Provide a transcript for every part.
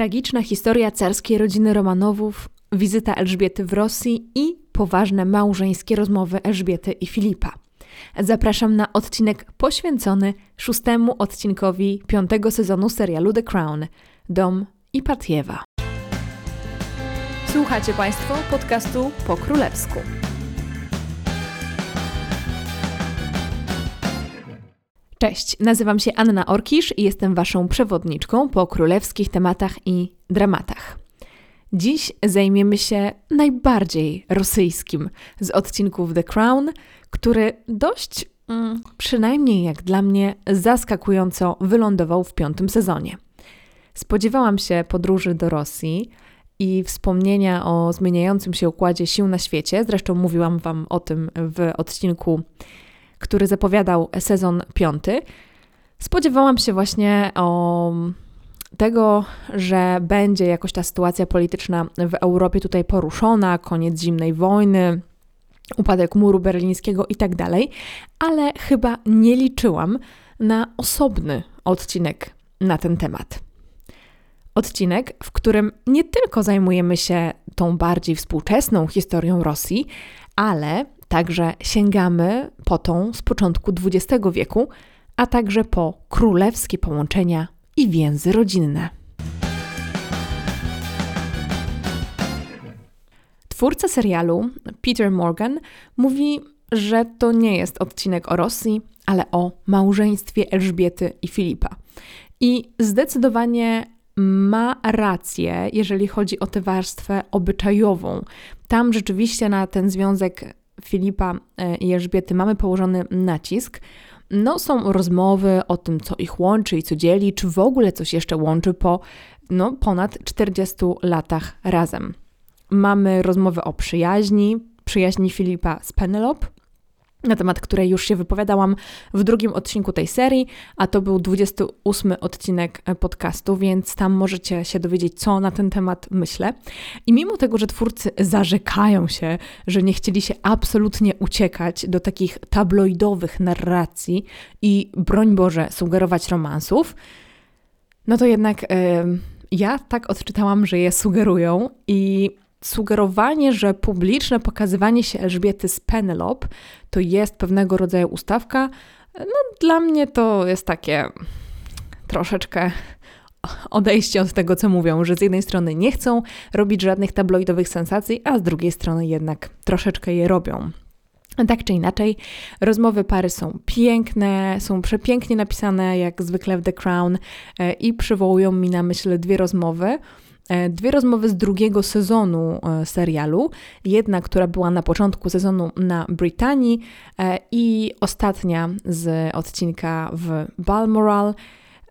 Tragiczna historia carskiej rodziny Romanowów, wizyta Elżbiety w Rosji i poważne małżeńskie rozmowy Elżbiety i Filipa. Zapraszam na odcinek poświęcony szóstemu odcinkowi piątego sezonu serialu The Crown Dom i Patiewa. Słuchacie Państwo podcastu po królewsku. Cześć, nazywam się Anna Orkisz i jestem Waszą przewodniczką po królewskich tematach i dramatach. Dziś zajmiemy się najbardziej rosyjskim z odcinków The Crown, który dość, mm, przynajmniej jak dla mnie, zaskakująco wylądował w piątym sezonie. Spodziewałam się podróży do Rosji i wspomnienia o zmieniającym się układzie sił na świecie. Zresztą mówiłam Wam o tym w odcinku który zapowiadał sezon piąty, spodziewałam się właśnie o tego, że będzie jakoś ta sytuacja polityczna w Europie tutaj poruszona, koniec zimnej wojny, upadek muru berlińskiego i tak dalej, ale chyba nie liczyłam na osobny odcinek na ten temat. Odcinek, w którym nie tylko zajmujemy się tą bardziej współczesną historią Rosji, ale Także sięgamy po tą z początku XX wieku, a także po królewskie połączenia i więzy rodzinne. Twórca serialu, Peter Morgan, mówi, że to nie jest odcinek o Rosji, ale o małżeństwie Elżbiety i Filipa. I zdecydowanie ma rację, jeżeli chodzi o tę warstwę obyczajową. Tam rzeczywiście na ten związek Filipa e, i Elżbiety mamy położony nacisk. No, są rozmowy o tym, co ich łączy i co dzieli, czy w ogóle coś jeszcze łączy po no, ponad 40 latach razem. Mamy rozmowy o przyjaźni, przyjaźni Filipa z Penelope, na temat której już się wypowiadałam w drugim odcinku tej serii, a to był 28 odcinek e, podcastu, więc tam możecie się dowiedzieć, co na ten temat myślę. I mimo tego, że twórcy zarzekają się, że nie chcieli się absolutnie uciekać do takich tabloidowych narracji i broń Boże sugerować romansów, no to jednak yy, ja tak odczytałam, że je sugerują i sugerowanie, że publiczne pokazywanie się Elżbiety z Penelope to jest pewnego rodzaju ustawka, no dla mnie to jest takie troszeczkę odejście od tego, co mówią, że z jednej strony nie chcą robić żadnych tabloidowych sensacji, a z drugiej strony jednak troszeczkę je robią. Tak czy inaczej, rozmowy pary są piękne, są przepięknie napisane, jak zwykle w The Crown, e, i przywołują mi na myśl dwie rozmowy. E, dwie rozmowy z drugiego sezonu e, serialu. Jedna, która była na początku sezonu na Brytanii e, i ostatnia z odcinka w Balmoral.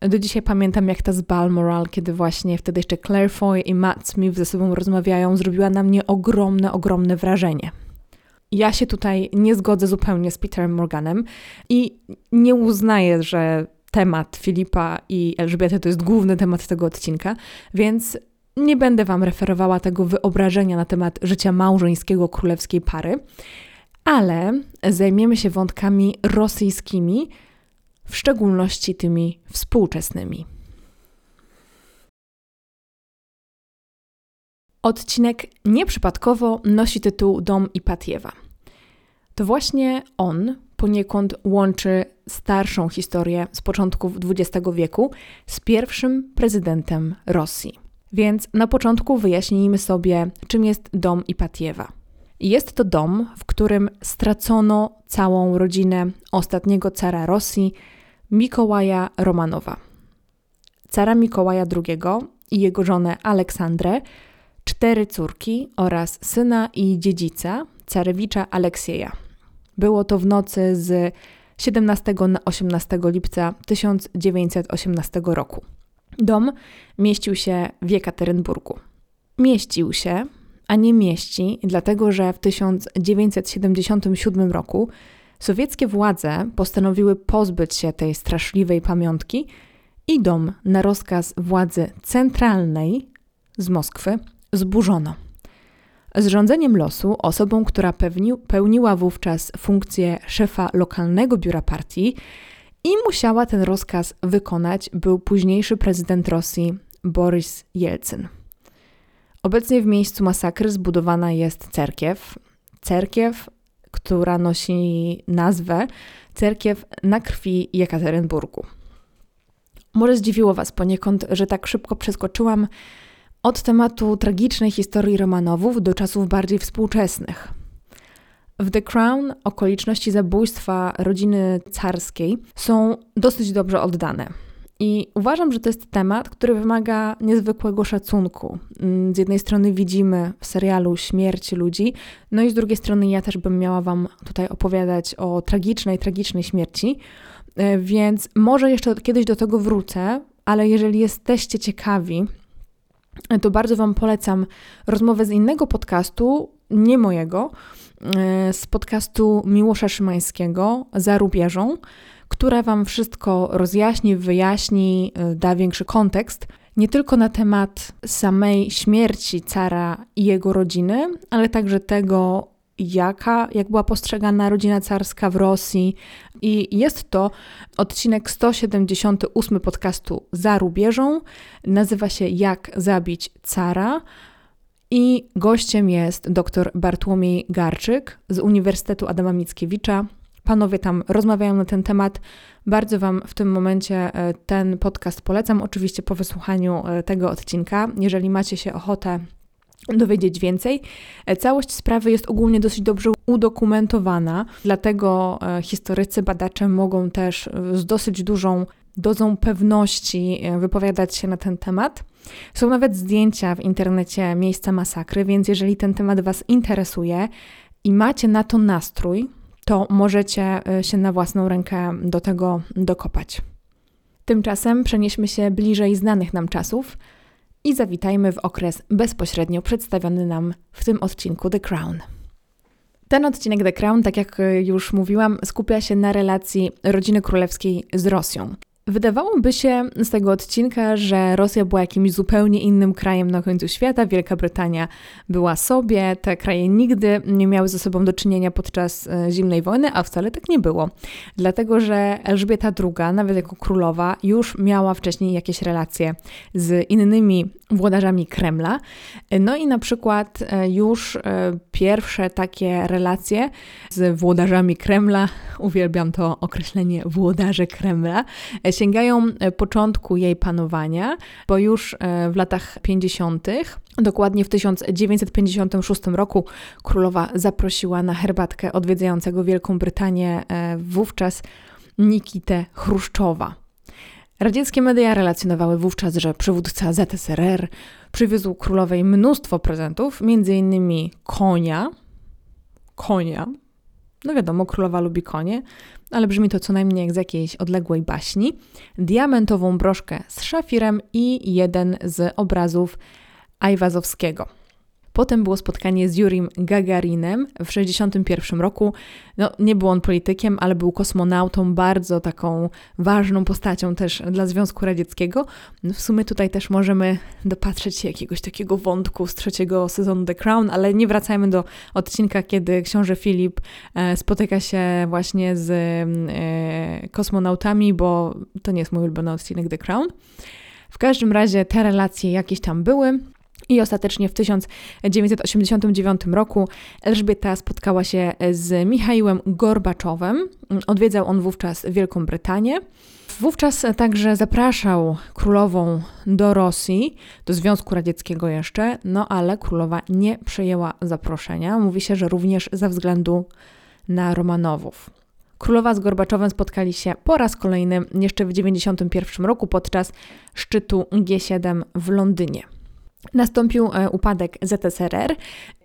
Do dzisiaj pamiętam, jak ta z Balmoral, kiedy właśnie wtedy jeszcze Claire Foy i Matt Smith ze sobą rozmawiają, zrobiła na mnie ogromne, ogromne wrażenie. Ja się tutaj nie zgodzę zupełnie z Peterem Morganem i nie uznaję, że temat Filipa i Elżbiety to jest główny temat tego odcinka, więc nie będę Wam referowała tego wyobrażenia na temat życia małżeńskiego królewskiej pary, ale zajmiemy się wątkami rosyjskimi, w szczególności tymi współczesnymi. Odcinek nieprzypadkowo nosi tytuł Dom i Patiewa. To właśnie on poniekąd łączy starszą historię z początków XX wieku z pierwszym prezydentem Rosji. Więc na początku wyjaśnijmy sobie, czym jest dom Ipatiewa. Jest to dom, w którym stracono całą rodzinę ostatniego cara Rosji, Mikołaja Romanowa. Cara Mikołaja II i jego żonę Aleksandrę, cztery córki oraz syna i dziedzica, carewicza Aleksieja. Było to w nocy z 17 na 18 lipca 1918 roku. Dom mieścił się w Jekaterynburgu. Mieścił się, a nie mieści, dlatego że w 1977 roku sowieckie władze postanowiły pozbyć się tej straszliwej pamiątki i dom na rozkaz władzy centralnej z Moskwy zburzono. Zrządzeniem losu osobą, która pełniła wówczas funkcję szefa lokalnego biura partii, i musiała ten rozkaz wykonać, był późniejszy prezydent Rosji Boris Jelcyn. Obecnie w miejscu masakry zbudowana jest cerkiew. Cerkiew, która nosi nazwę Cerkiew na krwi Jekaterynburgu. Może zdziwiło Was poniekąd, że tak szybko przeskoczyłam od tematu tragicznej historii Romanowów do czasów bardziej współczesnych. W The Crown okoliczności zabójstwa rodziny carskiej są dosyć dobrze oddane. I uważam, że to jest temat, który wymaga niezwykłego szacunku. Mm, z jednej strony widzimy w serialu śmierć ludzi, no i z drugiej strony ja też bym miała Wam tutaj opowiadać o tragicznej, tragicznej śmierci. E, więc może jeszcze kiedyś do tego wrócę, ale jeżeli jesteście ciekawi, to bardzo Wam polecam rozmowę z innego podcastu, nie mojego, z podcastu Miłosza Szymańskiego za rubieżą która Wam wszystko rozjaśni, wyjaśni, y, da większy kontekst. Nie tylko na temat samej śmierci cara i jego rodziny, ale także tego, jaka, jak była postrzegana rodzina carska w Rosji. I jest to odcinek 178 podcastu Za rubieżą. Nazywa się Jak zabić cara. I gościem jest dr Bartłomiej Garczyk z Uniwersytetu Adama Mickiewicza, Panowie tam rozmawiają na ten temat. Bardzo Wam w tym momencie e, ten podcast polecam, oczywiście po wysłuchaniu e, tego odcinka. Jeżeli macie się ochotę dowiedzieć więcej. E, całość sprawy jest ogólnie dosyć dobrze udokumentowana, dlatego historycy, badacze mogą też z dosyć dużą dozą pewności wypowiadać się na ten temat. Są nawet zdjęcia w internecie miejsca masakry, więc jeżeli ten temat Was interesuje i macie na to nastrój, to możecie y, się na własną rękę do tego dokopać. Tymczasem przenieśmy się bliżej znanych nam czasów i zawitajmy w okres bezpośrednio przedstawiony nam w tym odcinku The Crown. Ten odcinek The Crown, tak jak y, już mówiłam, skupia się na relacji rodziny królewskiej z Rosją. Wydawałoby się z tego odcinka, że Rosja była jakimś zupełnie innym krajem na końcu świata, Wielka Brytania była sobie, te kraje nigdy nie miały ze sobą do czynienia podczas e, zimnej wojny, a wcale tak nie było. Dlatego, że Elżbieta II, nawet jako królowa, już miała wcześniej jakieś relacje z innymi włodarzami Kremla. No i na przykład e, już e, pierwsze takie relacje z włodarzami Kremla, uwielbiam to określenie włodarze Kremla, sięgają e, początku jej panowania, bo już e, w latach 50., dokładnie w 1956 roku, królowa zaprosiła na herbatkę odwiedzającego Wielką Brytanię e, wówczas Nikitę Chruszczowa. Radzieckie media relacjonowały wówczas, że przywódca ZSRR przywiózł królowej mnóstwo prezentów, innymi konia, konia, no wiadomo, królowa lubi konie, ale brzmi to co najmniej jak z jakiejś odległej baśni. Diamentową broszkę z szafirem i jeden z obrazów Ajwazowskiego. Potem było spotkanie z Jurim Gagarinem w 1961 roku. No, nie był on politykiem, ale był kosmonautą, bardzo taką ważną postacią też dla Związku Radzieckiego. No, w sumie tutaj też możemy dopatrzeć się jakiegoś takiego wątku z trzeciego sezonu The Crown, ale nie wracajmy do odcinka, kiedy książę Filip e, spotyka się właśnie z e, kosmonautami, bo to nie jest mój ulubiony odcinek The Crown. W każdym razie te relacje jakieś tam były. I ostatecznie w 1989 roku Elżbieta spotkała się z Michałem Gorbaczowem. Odwiedzał on wówczas Wielką Brytanię. Wówczas także zapraszał królową do Rosji, do Związku Radzieckiego jeszcze, no ale królowa nie przyjęła zaproszenia. Mówi się, że również ze względu na Romanowów. Królowa z Gorbaczowem spotkali się po raz kolejny jeszcze w 1991 roku podczas szczytu G7 w Londynie. Nastąpił e, upadek ZSRR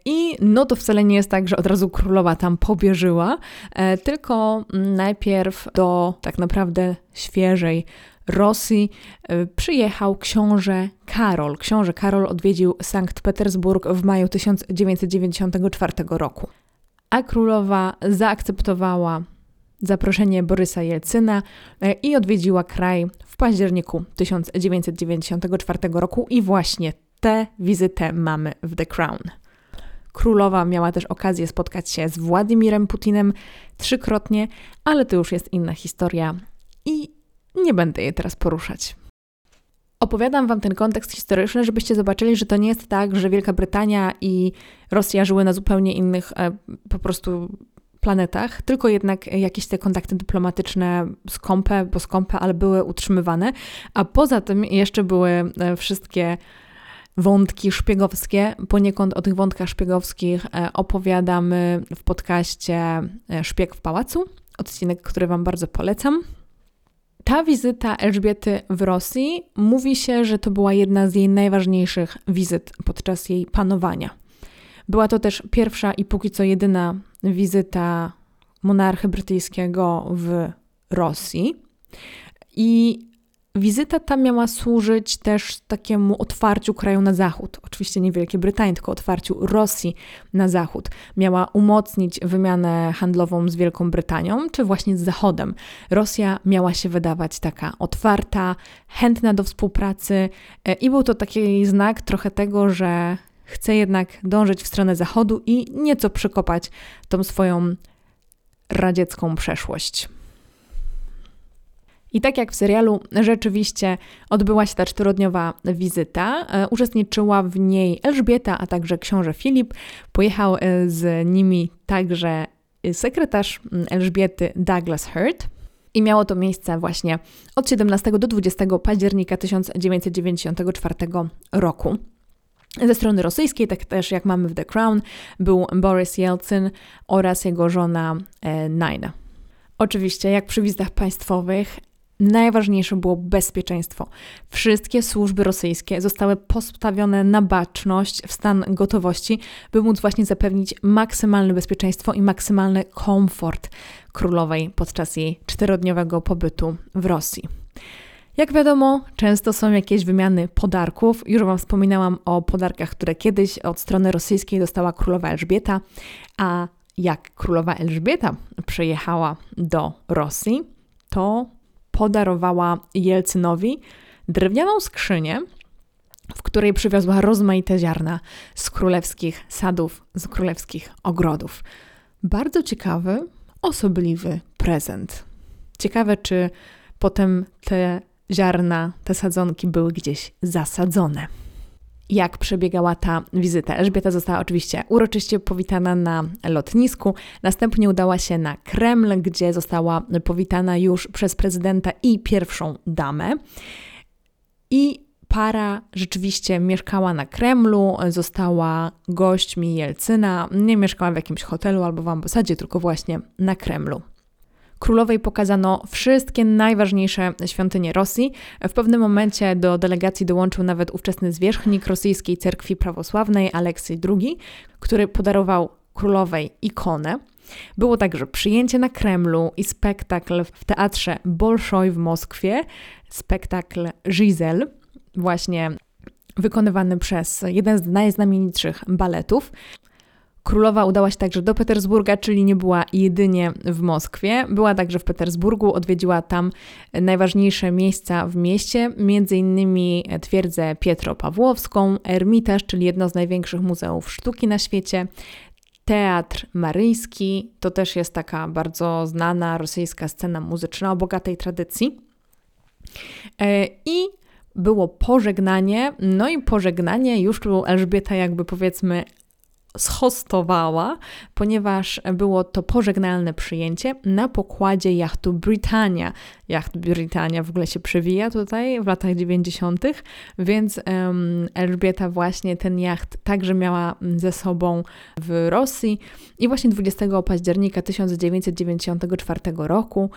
i no to wcale nie jest tak, że od razu królowa tam pobierzyła, e, tylko najpierw do tak naprawdę świeżej Rosji e, przyjechał książę Karol. Książę Karol odwiedził Sankt Petersburg w maju 1994 roku. A królowa zaakceptowała zaproszenie Borysa Jelcyna i odwiedziła kraj w październiku 1994 roku i właśnie tę wizytę mamy w The Crown. Królowa miała też okazję spotkać się z Władimirem Putinem trzykrotnie, ale to już jest inna historia i nie będę jej teraz poruszać. Opowiadam Wam ten kontekst historyczny, żebyście zobaczyli, że to nie jest tak, że Wielka Brytania i Rosja żyły na zupełnie innych e, po prostu planetach, tylko jednak jakieś te kontakty dyplomatyczne skąpe, bo skąpe, ale były utrzymywane, a poza tym jeszcze były e, wszystkie wątki szpiegowskie. Poniekąd o tych wątkach szpiegowskich e, opowiadamy w podcaście Szpieg w Pałacu, odcinek, który Wam bardzo polecam. Ta wizyta Elżbiety w Rosji mówi się, że to była jedna z jej najważniejszych wizyt podczas jej panowania. Była to też pierwsza i póki co jedyna wizyta monarchy brytyjskiego w Rosji. I Wizyta ta miała służyć też takiemu otwarciu kraju na zachód. Oczywiście nie Wielkiej Brytanii, tylko otwarciu Rosji na zachód. Miała umocnić wymianę handlową z Wielką Brytanią, czy właśnie z Zachodem. Rosja miała się wydawać taka otwarta, chętna do współpracy e, i był to taki znak trochę tego, że chce jednak dążyć w stronę Zachodu i nieco przekopać tą swoją radziecką przeszłość. I tak jak w serialu rzeczywiście odbyła się ta czterodniowa wizyta, e, uczestniczyła w niej Elżbieta, a także książę Filip. Pojechał e, z nimi także sekretarz Elżbiety Douglas Hurt. I miało to miejsce właśnie od 17 do 20 października 1994 roku. Ze strony rosyjskiej, tak też jak mamy w The Crown, był Boris Yeltsin oraz jego żona e, Nina. Oczywiście, jak przy wizytach państwowych, Najważniejsze było bezpieczeństwo. Wszystkie służby rosyjskie zostały postawione na baczność, w stan gotowości, by móc właśnie zapewnić maksymalne bezpieczeństwo i maksymalny komfort królowej podczas jej czterodniowego pobytu w Rosji. Jak wiadomo, często są jakieś wymiany podarków. Już Wam wspominałam o podarkach, które kiedyś od strony rosyjskiej dostała królowa Elżbieta, a jak królowa Elżbieta przyjechała do Rosji, to podarowała Jelcynowi drewnianą skrzynię, w której przywiozła rozmaite ziarna z królewskich sadów, z królewskich ogrodów. Bardzo ciekawy, osobliwy prezent. Ciekawe, czy potem te ziarna, te sadzonki były gdzieś zasadzone jak przebiegała ta wizyta. Elżbieta została oczywiście uroczyście powitana na lotnisku, następnie udała się na Kreml, gdzie została powitana już przez prezydenta i pierwszą damę. I para rzeczywiście mieszkała na Kremlu, została gośćmi Jelcyna, nie mieszkała w jakimś hotelu albo w ambasadzie, tylko właśnie na Kremlu królowej pokazano wszystkie najważniejsze świątynie Rosji. W pewnym momencie do delegacji dołączył nawet ówczesny zwierzchnik rosyjskiej cerkwi prawosławnej Aleksiej II, który podarował królowej ikonę. Było także przyjęcie na Kremlu i spektakl w teatrze Bolszoj w Moskwie, spektakl Giselle, właśnie wykonywany przez jeden z najznamienitszych baletów. Królowa udała się także do Petersburga, czyli nie była jedynie w Moskwie. Była także w Petersburgu, odwiedziła tam najważniejsze miejsca w mieście, innymi twierdzę Pietro-Pawłowską, Ermitaż, czyli jedno z największych muzeów sztuki na świecie, Teatr Maryjski, to też jest taka bardzo znana rosyjska scena muzyczna o bogatej tradycji. E, I było pożegnanie, no i pożegnanie już tu Elżbieta jakby powiedzmy schostowała, ponieważ było to pożegnalne przyjęcie na pokładzie jachtu Britannia. Jacht Britannia w ogóle się przewija tutaj w latach 90., więc um, Elżbieta właśnie ten jacht także miała ze sobą w Rosji i właśnie 20 października 1994 roku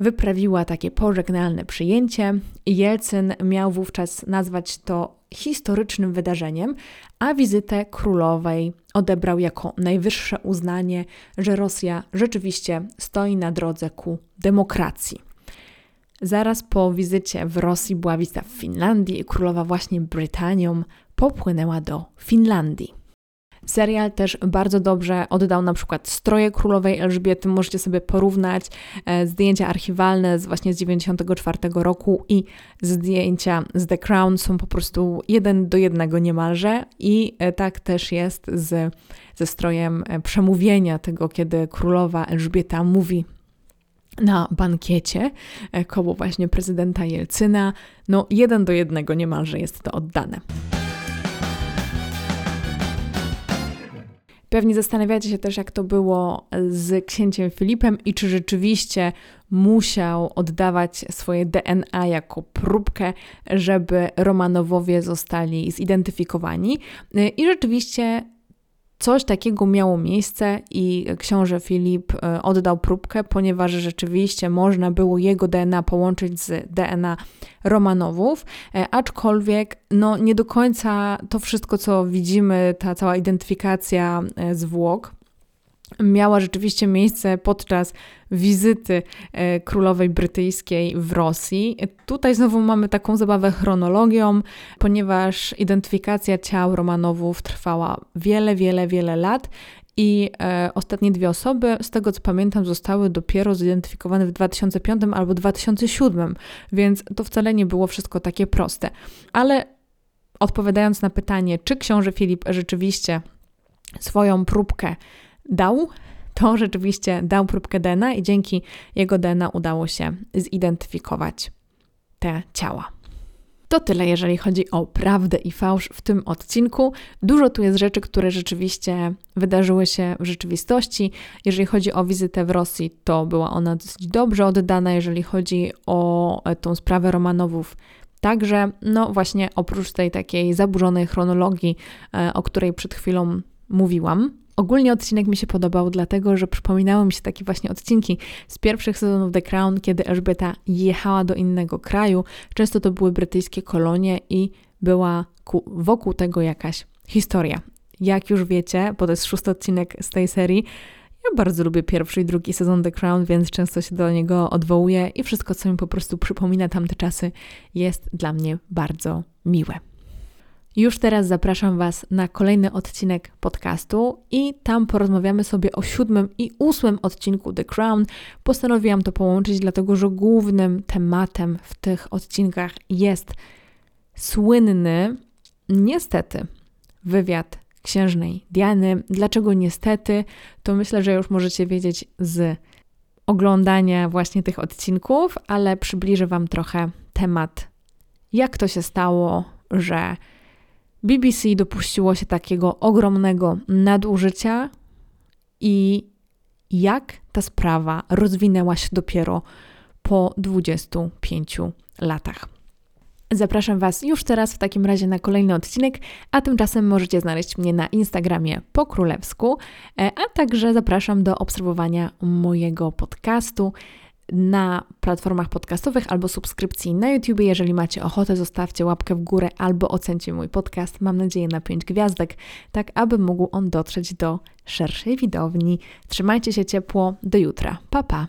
wyprawiła takie pożegnalne przyjęcie. Jelcyn miał wówczas nazwać to historycznym wydarzeniem, a wizytę królowej odebrał jako najwyższe uznanie, że Rosja rzeczywiście stoi na drodze ku demokracji. Zaraz po wizycie w Rosji była wizyta w Finlandii i królowa właśnie Brytanią popłynęła do Finlandii. Serial też bardzo dobrze oddał na przykład stroje królowej Elżbiety. Możecie sobie porównać e, zdjęcia archiwalne z właśnie z 94 roku i zdjęcia z The Crown są po prostu jeden do jednego niemalże i e, tak też jest z, ze strojem e, przemówienia tego, kiedy królowa Elżbieta mówi na bankiecie koło właśnie prezydenta Jelcyna. No, jeden do jednego niemalże jest to oddane. Pewnie zastanawiacie się też, jak to było z księciem Filipem i czy rzeczywiście musiał oddawać swoje DNA jako próbkę, żeby Romanowowie zostali zidentyfikowani. I rzeczywiście Coś takiego miało miejsce i książę Filip e, oddał próbkę, ponieważ rzeczywiście można było jego DNA połączyć z DNA Romanowów, e, aczkolwiek no, nie do końca to wszystko, co widzimy, ta cała identyfikacja e, zwłok, miała rzeczywiście miejsce podczas wizyty e, królowej brytyjskiej w Rosji. Tutaj znowu mamy taką zabawę chronologią, ponieważ identyfikacja ciał Romanowów trwała wiele, wiele, wiele lat i e, ostatnie dwie osoby, z tego co pamiętam, zostały dopiero zidentyfikowane w 2005 albo 2007, więc to wcale nie było wszystko takie proste. Ale odpowiadając na pytanie, czy książę Filip rzeczywiście swoją próbkę dał, to rzeczywiście dał próbkę DNA i dzięki jego DNA udało się zidentyfikować te ciała. To tyle, jeżeli chodzi o prawdę i fałsz w tym odcinku. Dużo tu jest rzeczy, które rzeczywiście wydarzyły się w rzeczywistości. Jeżeli chodzi o wizytę w Rosji, to była ona dosyć dobrze oddana. Jeżeli chodzi o e, tą sprawę Romanowów, także, no właśnie, oprócz tej takiej zaburzonej chronologii, e, o której przed chwilą mówiłam, Ogólnie odcinek mi się podobał, dlatego że przypominały mi się takie właśnie odcinki z pierwszych sezonów The Crown, kiedy Elżbieta jechała do innego kraju. Często to były brytyjskie kolonie i była wokół tego jakaś historia. Jak już wiecie, bo to jest szósty odcinek z tej serii, ja bardzo lubię pierwszy i drugi sezon The Crown, więc często się do niego odwołuję i wszystko, co mi po prostu przypomina tamte czasy, jest dla mnie bardzo miłe. Już teraz zapraszam Was na kolejny odcinek podcastu i tam porozmawiamy sobie o siódmym i ósmym odcinku The Crown. Postanowiłam to połączyć, dlatego że głównym tematem w tych odcinkach jest słynny, niestety, wywiad księżnej Diany. Dlaczego niestety? To myślę, że już możecie wiedzieć z oglądania właśnie tych odcinków, ale przybliżę Wam trochę temat, jak to się stało, że BBC dopuściło się takiego ogromnego nadużycia i jak ta sprawa rozwinęła się dopiero po 25 latach. Zapraszam Was już teraz w takim razie na kolejny odcinek, a tymczasem możecie znaleźć mnie na Instagramie po królewsku, e, a także zapraszam do obserwowania mojego podcastu na platformach podcastowych albo subskrypcji na YouTube. Jeżeli macie ochotę, zostawcie łapkę w górę albo ocencie mój podcast. Mam nadzieję na 5 gwiazdek, tak aby mógł on dotrzeć do szerszej widowni. Trzymajcie się ciepło. Do jutra. Pa pa.